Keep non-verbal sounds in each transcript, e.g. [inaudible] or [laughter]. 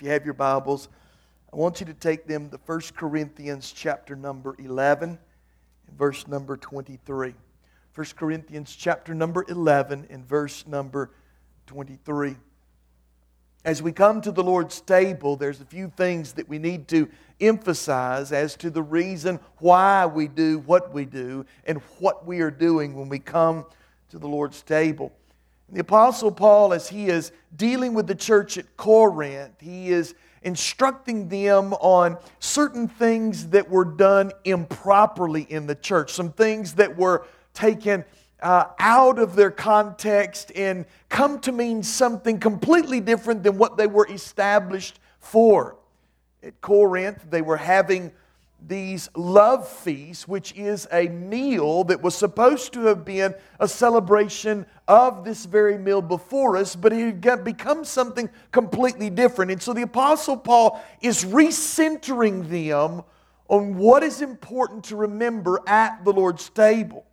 If you have your Bibles, I want you to take them to 1 Corinthians chapter number 11 and verse number 23. 1 Corinthians chapter number 11 and verse number 23. As we come to the Lord's table, there's a few things that we need to emphasize as to the reason why we do what we do and what we are doing when we come to the Lord's table. The Apostle Paul, as he is dealing with the church at Corinth, he is instructing them on certain things that were done improperly in the church, some things that were taken uh, out of their context and come to mean something completely different than what they were established for. At Corinth, they were having these love feasts, which is a meal that was supposed to have been a celebration of this very meal before us, but it had become something completely different. And so the Apostle Paul is recentering them on what is important to remember at the Lord's table.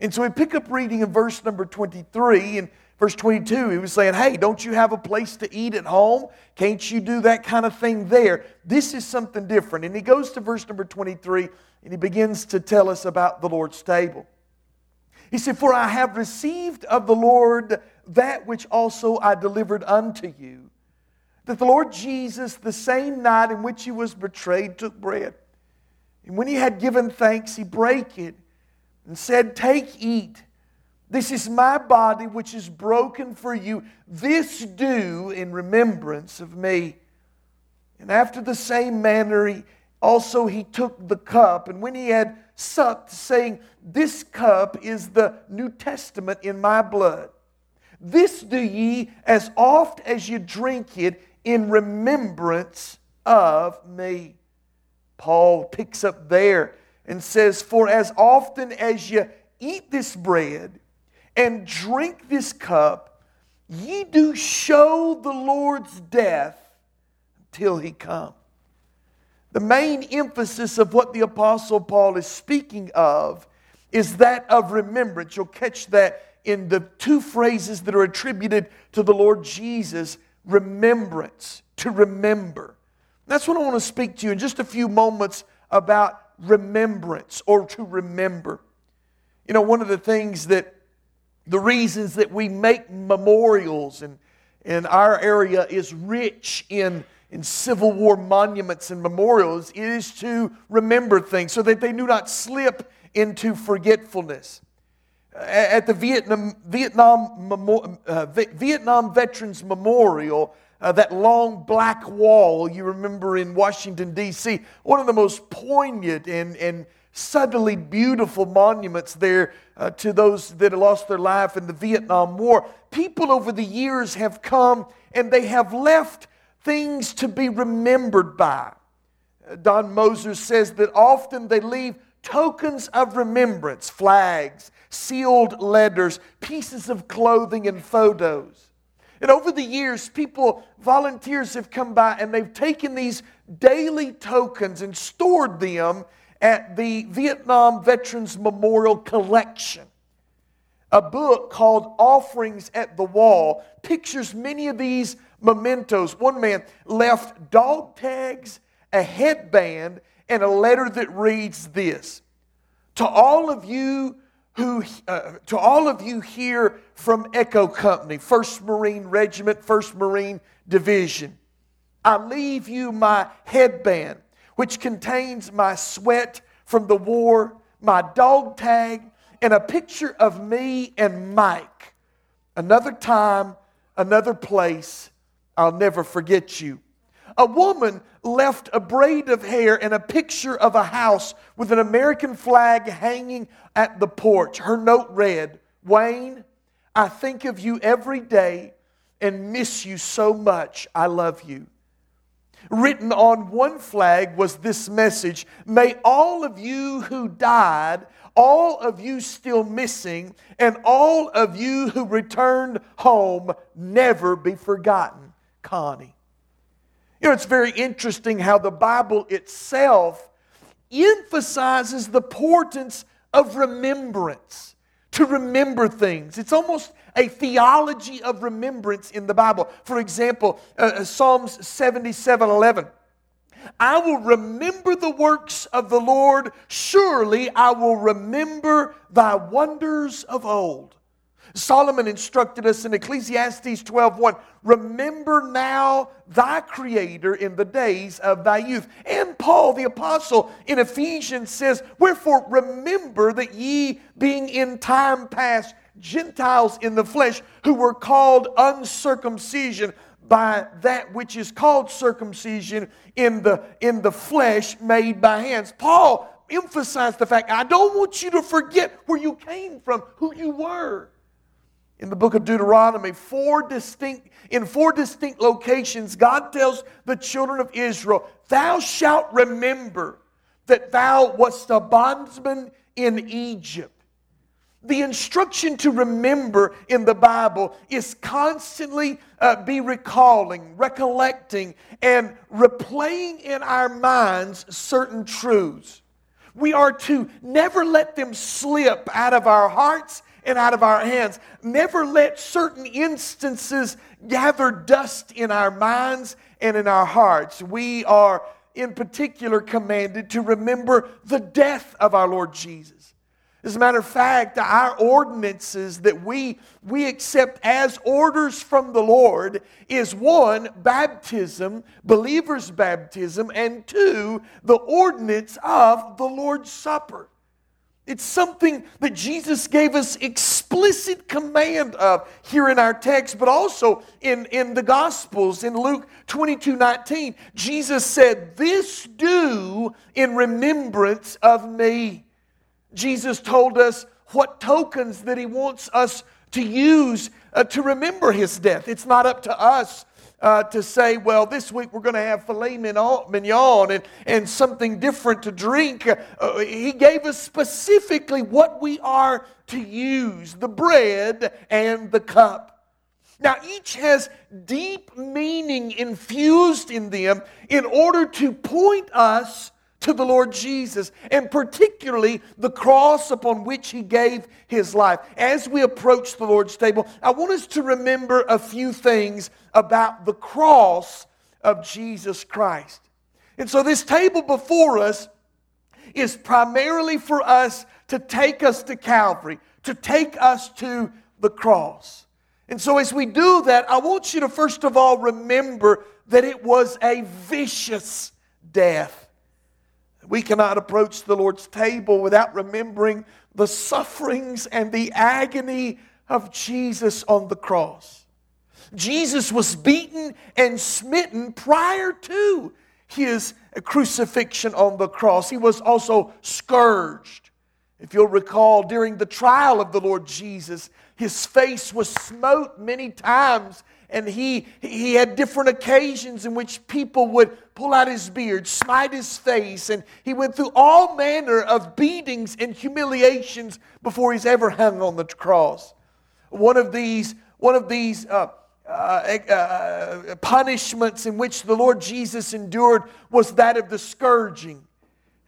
And so we pick up reading in verse number 23, and Verse 22, he was saying, Hey, don't you have a place to eat at home? Can't you do that kind of thing there? This is something different. And he goes to verse number 23 and he begins to tell us about the Lord's table. He said, For I have received of the Lord that which also I delivered unto you. That the Lord Jesus, the same night in which he was betrayed, took bread. And when he had given thanks, he brake it and said, Take, eat. This is my body which is broken for you. This do in remembrance of me. And after the same manner, he, also he took the cup, and when he had supped, saying, This cup is the New Testament in my blood. This do ye as oft as you drink it in remembrance of me. Paul picks up there and says, For as often as you eat this bread and drink this cup, ye do show the Lord's death till he come. The main emphasis of what the Apostle Paul is speaking of is that of remembrance. You'll catch that in the two phrases that are attributed to the Lord Jesus remembrance, to remember. That's what I want to speak to you in just a few moments about remembrance or to remember. You know, one of the things that the reasons that we make memorials and, and our area is rich in, in Civil War monuments and memorials is to remember things so that they do not slip into forgetfulness. At the Vietnam, Vietnam, uh, Vietnam Veterans Memorial, uh, that long black wall you remember in Washington, D.C., one of the most poignant and, and subtly beautiful monuments there uh, to those that lost their life in the Vietnam War. People over the years have come and they have left things to be remembered by. Uh, Don Moser says that often they leave tokens of remembrance, flags, sealed letters, pieces of clothing, and photos. And over the years, people, volunteers have come by and they've taken these daily tokens and stored them at the Vietnam Veterans Memorial Collection. A book called Offerings at the Wall pictures many of these mementos. One man left dog tags, a headband, and a letter that reads this To all of you who, uh, to all of you here from Echo Company, 1st Marine Regiment, 1st Marine Division, I leave you my headband which contains my sweat from the war, my dog tag, and a picture of me and Mike. Another time, another place, I'll never forget you. A woman left a braid of hair and a picture of a house with an American flag hanging at the porch. Her note read, Wayne, I think of you every day and miss you so much. I love you. Written on one flag was this message May all of you who died, all of you still missing, and all of you who returned home never be forgotten. Connie. You know, it's very interesting how the Bible itself emphasizes the importance of remembrance to remember things. It's almost a theology of remembrance in the Bible. For example, uh, uh Psalms 77 11. I will remember the works of the Lord. Surely I will remember thy wonders of old. Solomon instructed us in Ecclesiastes 12:1, remember now thy creator in the days of thy youth. And Paul the apostle in Ephesians says, wherefore remember that ye being in time past Gentiles in the flesh who were called uncircumcision by that which is called circumcision in the in the flesh made by hands. Paul emphasized the fact, I don't want you to forget where you came from, who you were in the book of Deuteronomy, four distinct, in four distinct locations, God tells the children of Israel, Thou shalt remember that thou wast a bondsman in Egypt. The instruction to remember in the Bible is constantly uh, be recalling, recollecting, and replaying in our minds certain truths. We are to never let them slip out of our hearts and out of our hands. Never let certain instances gather dust in our minds and in our hearts. We are, in particular, commanded to remember the death of our Lord Jesus. As a matter of fact, our ordinances that we, we accept as orders from the Lord is one, baptism, believer's baptism, and two, the ordinance of the Lord's Supper. It's something that Jesus gave us explicit command of here in our text, but also in, in the Gospels. In Luke 22 19, Jesus said, This do in remembrance of me. Jesus told us what tokens that he wants us to use uh, to remember his death. It's not up to us uh, to say, well, this week we're going to have filet mignon and, and something different to drink. Uh, he gave us specifically what we are to use the bread and the cup. Now, each has deep meaning infused in them in order to point us to the Lord Jesus, and particularly the cross upon which He gave His life. As we approach the Lord's table, I want us to remember a few things about the cross of Jesus Christ. And so, this table before us is primarily for us to take us to Calvary, to take us to the cross. And so, as we do that, I want you to first of all remember that it was a vicious death. We cannot approach the Lord's table without remembering the sufferings and the agony of Jesus on the cross. Jesus was beaten and smitten prior to his crucifixion on the cross. He was also scourged. If you'll recall, during the trial of the Lord Jesus, his face was smote many times and he, he had different occasions in which people would pull out his beard, smite his face, and he went through all manner of beatings and humiliations before he's ever hung on the cross. One of these, one of these uh, uh, uh, punishments in which the Lord Jesus endured was that of the scourging,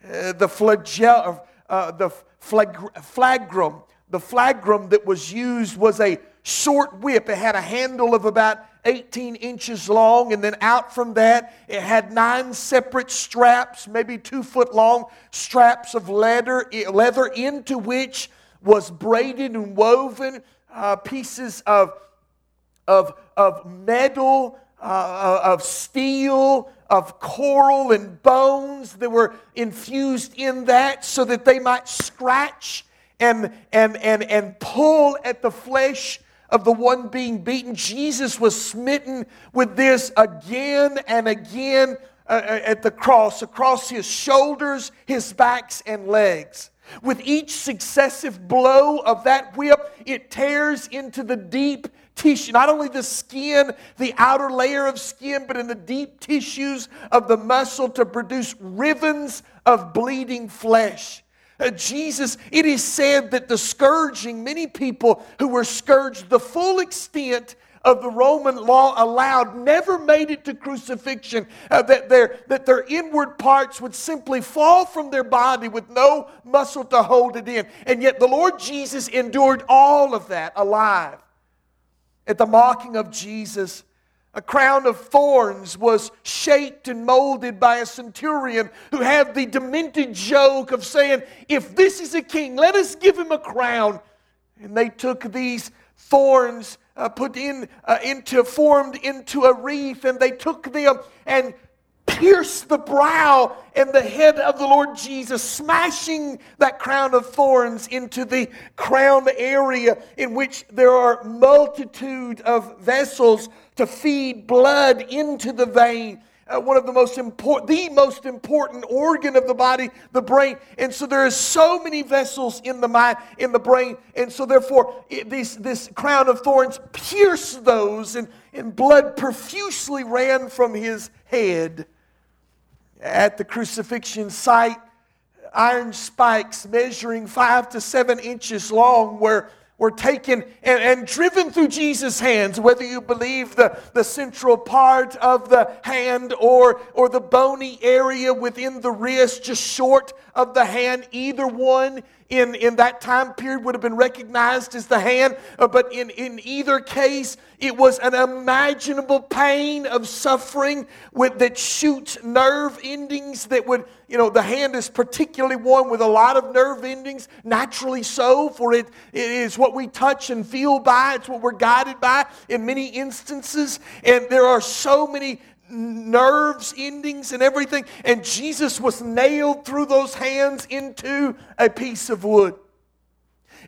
uh, the flagell, uh, the flag, flagrum. The flagrum that was used was a short whip. It had a handle of about 18 inches long, and then out from that, it had nine separate straps, maybe two foot long straps of leather, leather into which was braided and woven uh, pieces of, of, of metal, uh, of steel, of coral and bones that were infused in that so that they might scratch and, and, and, and pull at the flesh of the one being beaten. Jesus was smitten with this again and again uh, uh, at the cross, across his shoulders, his backs, and legs. With each successive blow of that whip, it tears into the deep tissue, not only the skin, the outer layer of skin, but in the deep tissues of the muscle to produce rivens of bleeding flesh. Uh, Jesus, it is said that the scourging, many people who were scourged the full extent of the Roman law allowed never made it to crucifixion, uh, that, their, that their inward parts would simply fall from their body with no muscle to hold it in. And yet the Lord Jesus endured all of that alive. At the mocking of Jesus, a crown of thorns was shaped and molded by a centurion who had the demented joke of saying, If this is a king, let us give him a crown. And they took these thorns, uh, put in uh, into, formed into a wreath, and they took them and pierced the brow and the head of the Lord Jesus, smashing that crown of thorns into the crown area in which there are multitude of vessels to feed blood into the vein. Uh, one of the most important, the most important organ of the body, the brain. And so there is so many vessels in the mind, in the brain. And so therefore, it, this, this crown of thorns pierced those and, and blood profusely ran from his head. At the crucifixion site, iron spikes measuring five to seven inches long were were taken and, and, driven through Jesus' hands, whether you believe the, the central part of the hand or, or the bony area within the wrist, just short of the hand, either one in, in that time period would have been recognized as the hand. Uh, but in, in either case, it was an imaginable pain of suffering with, that shoots nerve endings that would, you know, the hand is particularly one with a lot of nerve endings, naturally so, for it, it is what we touch and feel by, it's what we're guided by in many instances. And there are so many nerves endings and everything. And Jesus was nailed through those hands into a piece of wood.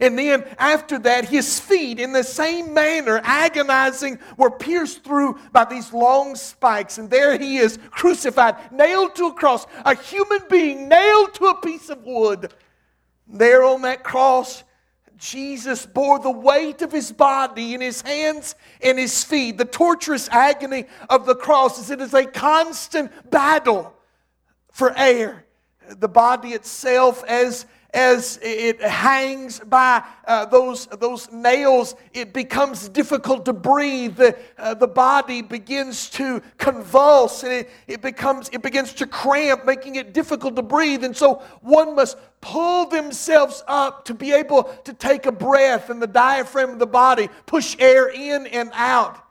And then after that, his feet, in the same manner, agonizing, were pierced through by these long spikes. And there he is, crucified, nailed to a cross, a human being nailed to a piece of wood. There on that cross, Jesus bore the weight of his body in his hands and his feet. The torturous agony of the cross is it is a constant battle for air. The body itself, as as it hangs by uh, those, those nails, it becomes difficult to breathe. The, uh, the body begins to convulse and it, it, becomes, it begins to cramp, making it difficult to breathe. And so one must pull themselves up to be able to take a breath, and the diaphragm of the body push air in and out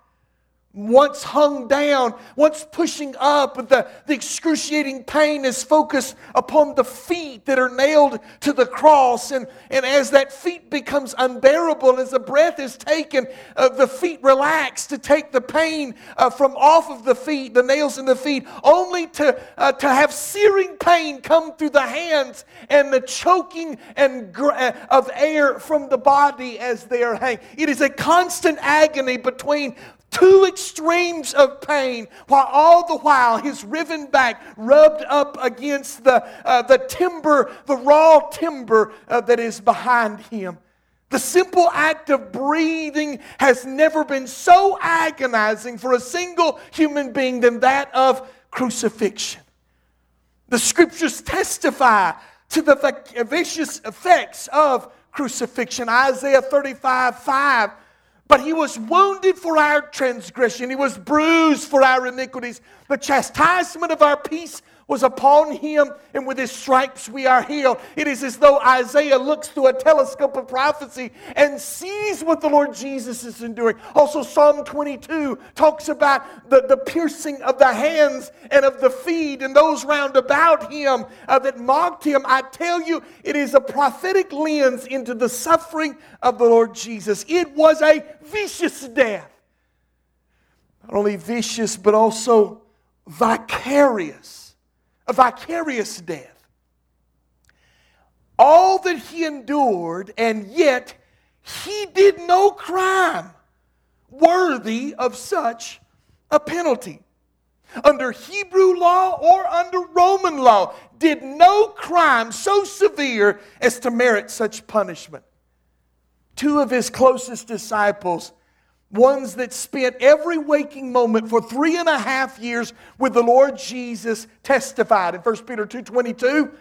once hung down, once pushing up, the, the excruciating pain is focused upon the feet that are nailed to the cross. And, and as that feet becomes unbearable, as the breath is taken, uh, the feet relax to take the pain uh, from off of the feet, the nails in the feet, only to, uh, to have searing pain come through the hands and the choking and gr- uh, of air from the body as they are hanging. It is a constant agony between two extremes of pain, while all the while his riven back rubbed up against the, uh, the timber, the raw timber uh, that is behind him. The simple act of breathing has never been so agonizing for a single human being than that of crucifixion. The scriptures testify to the vicious effects of crucifixion. Isaiah 35 5 but he was wounded for our transgression, he was bruised for our iniquities. The chastisement of our peace was upon him, and with his stripes we are healed. It is as though Isaiah looks through a telescope of prophecy and sees what the Lord Jesus is enduring. Also, Psalm 22 talks about the, the piercing of the hands and of the feet and those round about him uh, that mocked him. I tell you, it is a prophetic lens into the suffering of the Lord Jesus. It was a vicious death. Not only vicious, but also vicarious a vicarious death. All that he endured, and yet he did no crime worthy of such a penalty. Under Hebrew law or under Roman law, did no crime so severe as to merit such punishment. Two of his closest disciples ones that spent every waking moment for three and a half years with the Lord Jesus testified in 1 Peter 2.22,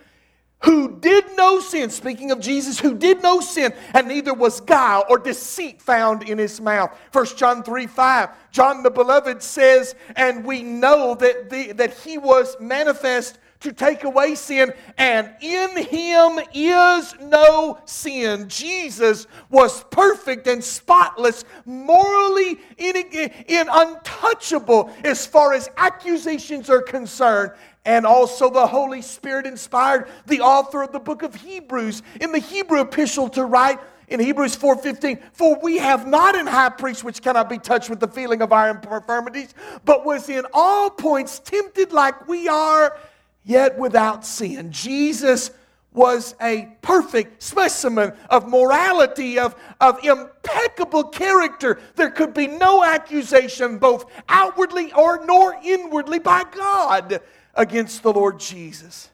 who did no sin, speaking of Jesus, who did no sin, and neither was guile or deceit found in his mouth. 1 John 3 5. John the beloved says, and we know that, the, that he was manifest to take away sin, and in him is no sin. Jesus was perfect and spotless, morally in, in untouchable as far as accusations are concerned. And also, the Holy Spirit inspired the author of the book of Hebrews in the Hebrew epistle to write in Hebrews 4:15, for we have not an high priest which cannot be touched with the feeling of our infirmities, but was in all points tempted like we are, yet without sin. Jesus was a perfect specimen of morality, of, of impeccable character. There could be no accusation, both outwardly or nor inwardly, by God against the Lord Jesus.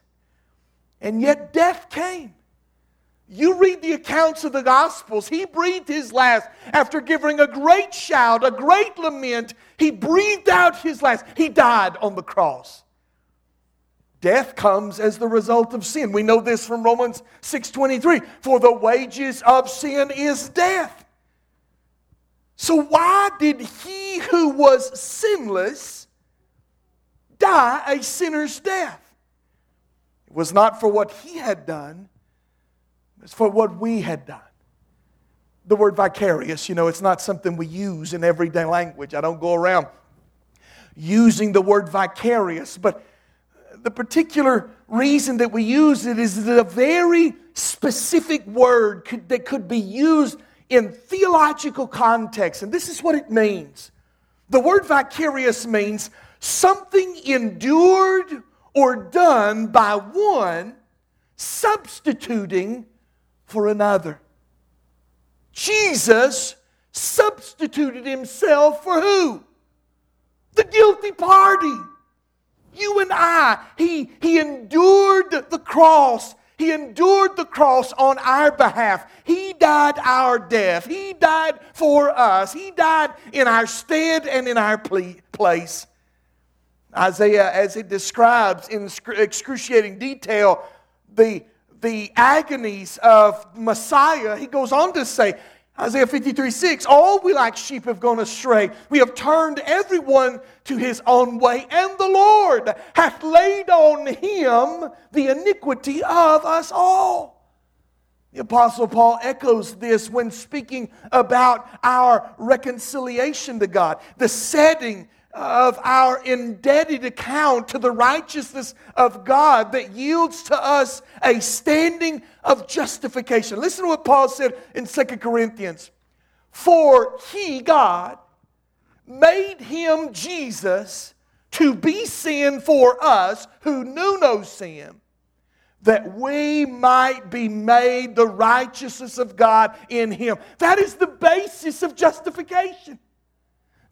And yet death came. You read the accounts of the Gospels. He breathed his last after giving a great shout, a great lament. He breathed out his last. He died on the cross. Death comes as the result of sin. We know this from Romans 6:23. For the wages of sin is death. So why did he who was sinless die a sinner's death? It was not for what he had done, it was for what we had done. The word vicarious, you know, it's not something we use in everyday language. I don't go around using the word vicarious, but the particular reason that we use it is that a very specific word could, that could be used in theological context. And this is what it means the word vicarious means something endured or done by one substituting for another. Jesus substituted himself for who? The guilty party. You and I, he, he endured the cross. He endured the cross on our behalf. He died our death. He died for us. He died in our stead and in our place. Isaiah, as it describes in excruciating detail the, the agonies of Messiah, he goes on to say, Isaiah 53 6, all we like sheep have gone astray. We have turned everyone to his own way, and the Lord hath laid on him the iniquity of us all. The Apostle Paul echoes this when speaking about our reconciliation to God, the setting of our indebted account to the righteousness of God that yields to us a standing of justification. Listen to what Paul said in 2 Corinthians. For he, God, made him Jesus to be sin for us who knew no sin, that we might be made the righteousness of God in him. That is the basis of justification.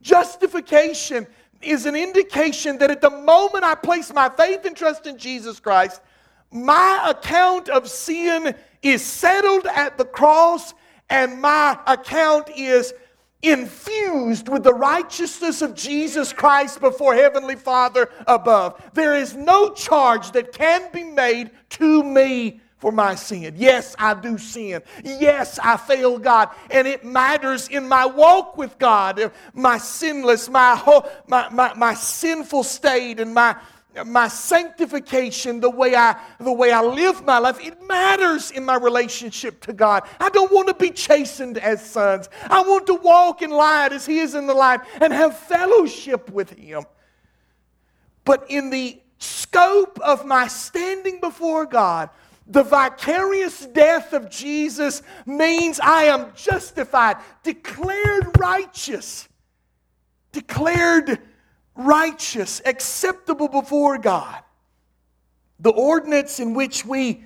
Justification is an indication that at the moment I place my faith and trust in Jesus Christ, my account of sin is settled at the cross and my account is infused with the righteousness of Jesus Christ before Heavenly Father above. There is no charge that can be made to me for my sin. Yes, I do sin. Yes, I fail God. And it matters in my walk with God, my sinless, my, whole, my, my, my sinful state, and my, my sanctification, the way, I, the way I live my life, it matters in my relationship to God. I don't want to be chastened as sons. I want to walk in light as He is in the light and have fellowship with Him. But in the scope of my standing before God, the vicarious death of Jesus means I am justified, declared righteous, declared righteous, acceptable before God. The ordinance in which we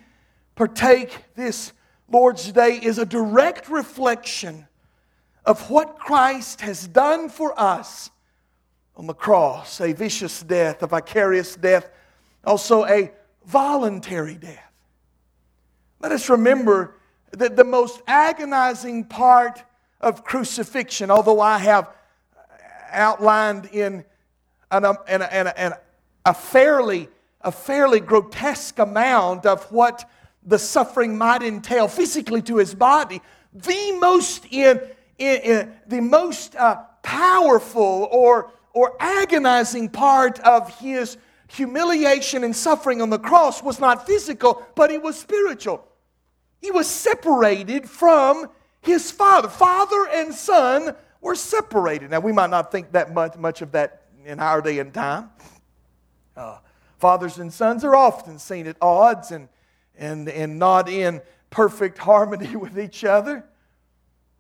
partake this Lord's Day is a direct reflection of what Christ has done for us on the cross a vicious death, a vicarious death, also a voluntary death. Let us remember that the most agonizing part of crucifixion, although I have outlined in, an, um, a, a, fairly, a fairly grotesque amount of what the suffering might entail physically to his body, the most in the most uh, powerful or, or agonizing part of his humiliation and suffering on the cross was not physical, but it was spiritual. He was separated from his father. Father and son were separated. Now, we might not think that much, much of that in our day and time. Uh, fathers and sons are often seen at odds and, and, and not in perfect harmony [laughs] with each other.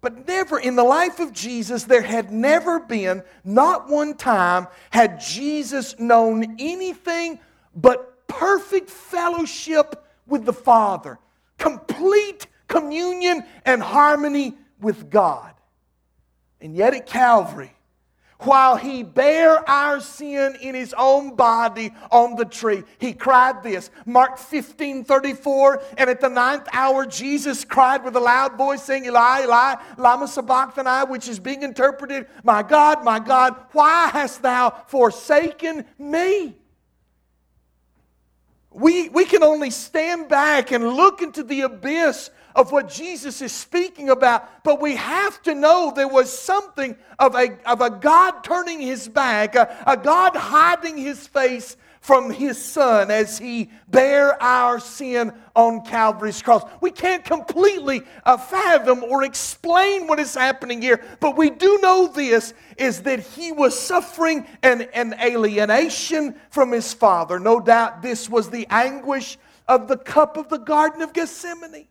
But never in the life of Jesus, there had never been, not one time, had Jesus known anything but perfect fellowship with the Father, complete communion and harmony with God. And yet at Calvary, while he bare our sin in his own body on the tree. He cried this. Mark 15, 34. And at the ninth hour, Jesus cried with a loud voice, saying, Eli, Eli, lama sabachthani, which is being interpreted, My God, my God, why hast thou forsaken me? We, we can only stand back and look into the abyss of what Jesus is speaking about, but we have to know there was something of a, of a God turning his back, a, a God hiding his face from his son as he bare our sin on Calvary's cross. We can't completely uh, fathom or explain what is happening here, but we do know this is that he was suffering an, an alienation from his father. No doubt this was the anguish of the cup of the Garden of Gethsemane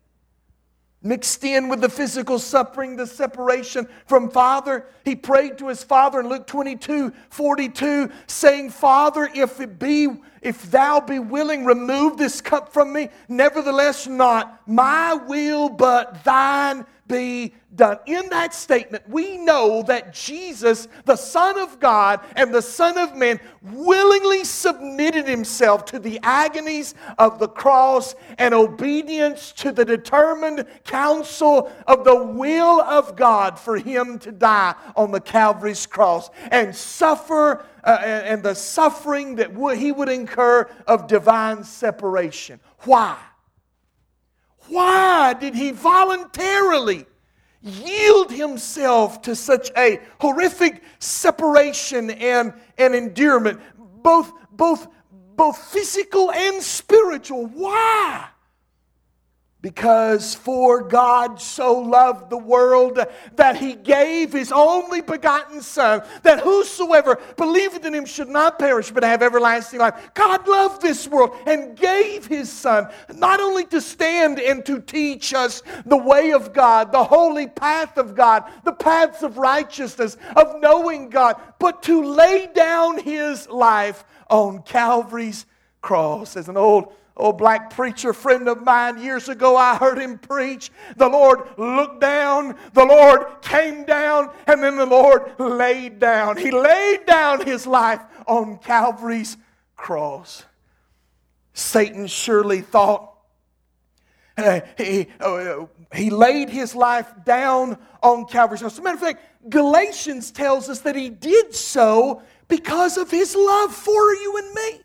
mixed in with the physical suffering, the separation from Father. He prayed to his Father in Luke 22 42, saying, Father, if it be, if thou be willing, remove this cup from me. Nevertheless, not my will, but thine be done. In that statement, we know that Jesus, the Son of God and the Son of Man, willingly submitted himself to the agonies of the cross and obedience to the determined counsel of the will of God for him to die on the Calvary's cross and suffer uh, and the suffering that he would incur of divine separation. Why? Why did he voluntarily yield himself to such a horrific separation and, and endearment, both, both, both physical and spiritual? Why? Because for God so loved the world that he gave his only begotten Son, that whosoever believeth in him should not perish but have everlasting life. God loved this world and gave his Son not only to stand and to teach us the way of God, the holy path of God, the paths of righteousness, of knowing God, but to lay down his life on Calvary's cross. As an old old black preacher friend of mine years ago, I heard him preach. The Lord looked down, the Lord came down, and then the Lord laid down. He laid down his life on Calvary's cross. Satan surely thought uh, he, uh, he laid his life down on Calvary's cross. As a matter of fact, Galatians tells us that he did so because of his love for you and me.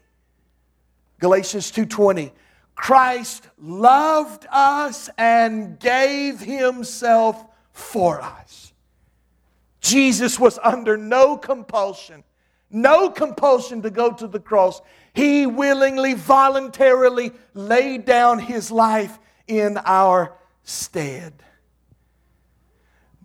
Galatians 2:20 Christ loved us and gave himself for us. Jesus was under no compulsion, no compulsion to go to the cross. He willingly, voluntarily laid down his life in our stead.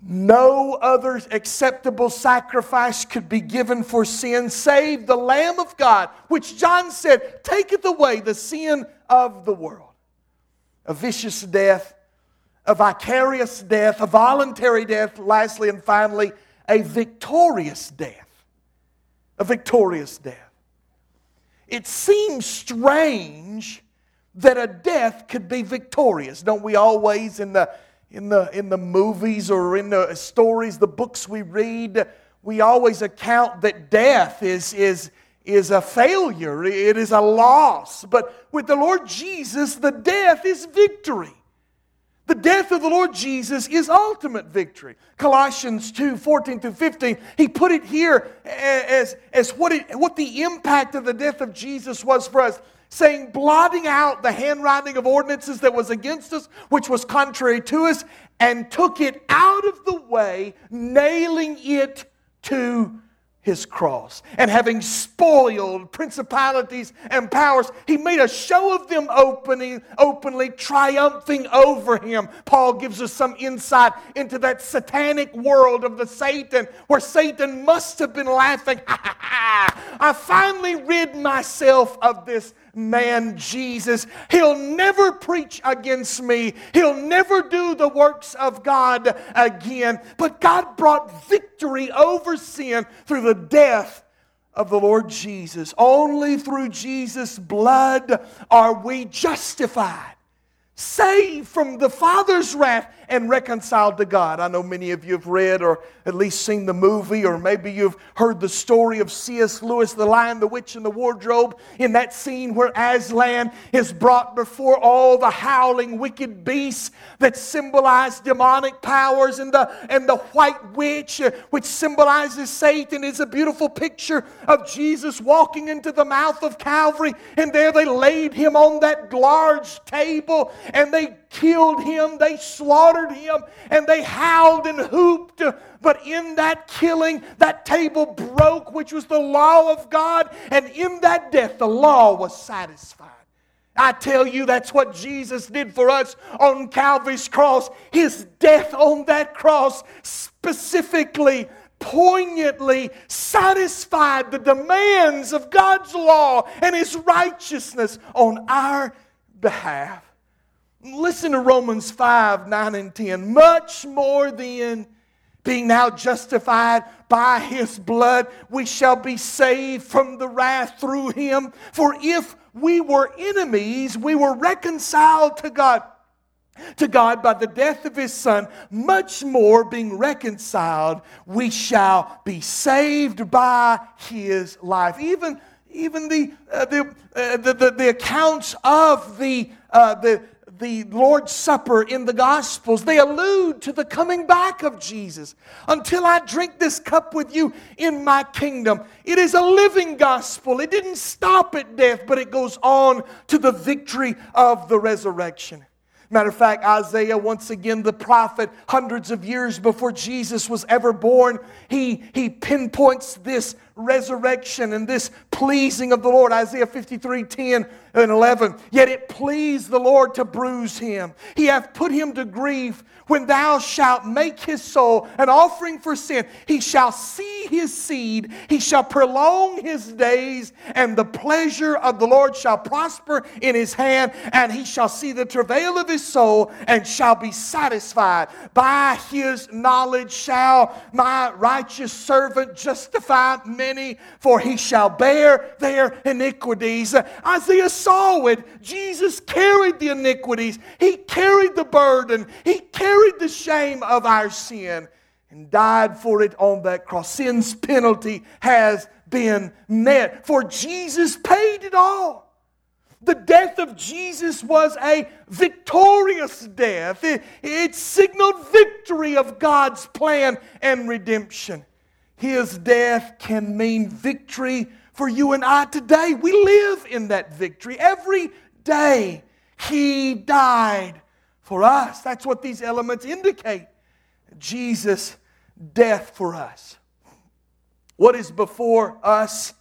No other acceptable sacrifice could be given for sin save the Lamb of God, which John said taketh away the sin of the world. A vicious death, a vicarious death, a voluntary death, lastly and finally, a victorious death. A victorious death. It seems strange that a death could be victorious. Don't we always, in the in the, in the movies or in the stories, the books we read, we always account that death is, is, is a failure, it is a loss. But with the Lord Jesus, the death is victory. The death of the Lord Jesus is ultimate victory. Colossians 2 14 through 15, he put it here as, as what, it, what the impact of the death of Jesus was for us, saying, blotting out the handwriting of ordinances that was against us, which was contrary to us, and took it out of the way, nailing it to his cross. And having spoiled principalities and powers, he made a show of them opening, openly, triumphing over him. Paul gives us some insight into that satanic world of the Satan, where Satan must have been laughing. [laughs] I finally rid myself of this man Jesus. He'll never preach against me. He'll never do the works of God again. But God brought victory over sin through the death of the Lord Jesus. Only through Jesus' blood are we justified saved from the Father's wrath and reconciled to God. I know many of you have read or at least seen the movie, or maybe you've heard the story of C.S. Lewis, The Lion, the Witch, and the Wardrobe, in that scene where Aslan is brought before all the howling wicked beasts that symbolize demonic powers, and the, and the white witch, uh, which symbolizes Satan, is a beautiful picture of Jesus walking into the mouth of Calvary, and there they laid him on that large table and they killed him, they slaughtered him, and they howled and hooped. But in that killing, that table broke, which was the law of God, and in that death, the law was satisfied. I tell you, that's what Jesus did for us on Calvary's cross. His death on that cross specifically poignantly satisfied the demands of God's law and His righteousness on our behalf. Listen to Romans 5 9 and 10. Much more than being now justified by his blood, we shall be saved from the wrath through him. For if we were enemies, we were reconciled to God. To God by the death of his Son, much more being reconciled, we shall be saved by his life. Even, even the, uh, the, uh, the, the, the, accounts of the, uh, the, the Lord's Supper in the Gospels, they allude to the coming back of Jesus. Until I drink this cup with you in my kingdom. It is a living gospel. It didn't stop at death, but it goes on to the victory of the resurrection. Matter of fact, Isaiah, once again, the prophet, hundreds of years before Jesus was ever born, he, he pinpoints this resurrection and this pleasing of the Lord. Isaiah 53 10 and 11. Yet it pleased the Lord to bruise him. He hath put him to grief. When thou shalt make his soul an offering for sin, he shall see his seed, he shall prolong his days, and the pleasure of the Lord shall prosper in his hand, and he shall see the travail of his soul, and shall be satisfied. By his knowledge shall my righteous servant justify many, for he shall bear their iniquities. Isaiah saw it. Jesus carried the iniquities, he carried the burden, he carried the shame of our sin and died for it on that cross. Sin's penalty has been met, for Jesus paid it all. The death of Jesus was a victorious death. It, it, signaled victory of God's plan and redemption. His death can mean victory for you and I today. We live in that victory every day. He died for us. That's what these elements indicate. Jesus' death for us. What is before us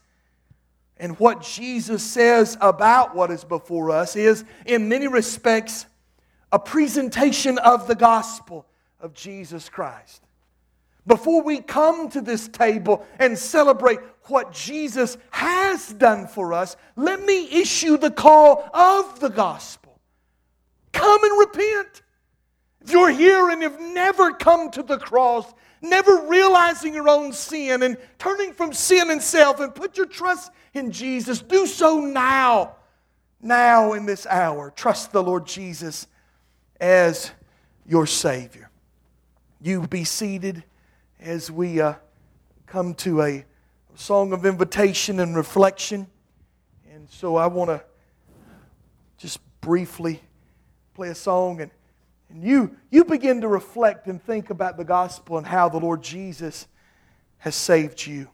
and what Jesus says about what is before us is, in many respects, a presentation of the gospel of Jesus Christ. Before we come to this table and celebrate what Jesus has done for us, let me issue the call of the gospel. Come and repent. If you're here and have never come to the cross, never realizing your own sin and turning from sin and self and put your trust in Jesus, do so now. Now, in this hour, trust the Lord Jesus as your Savior. You be seated as we uh, come to a song of invitation and reflection. And so I want to just briefly play a song and, and you, you begin to reflect and think about the gospel and how the Lord Jesus has saved you.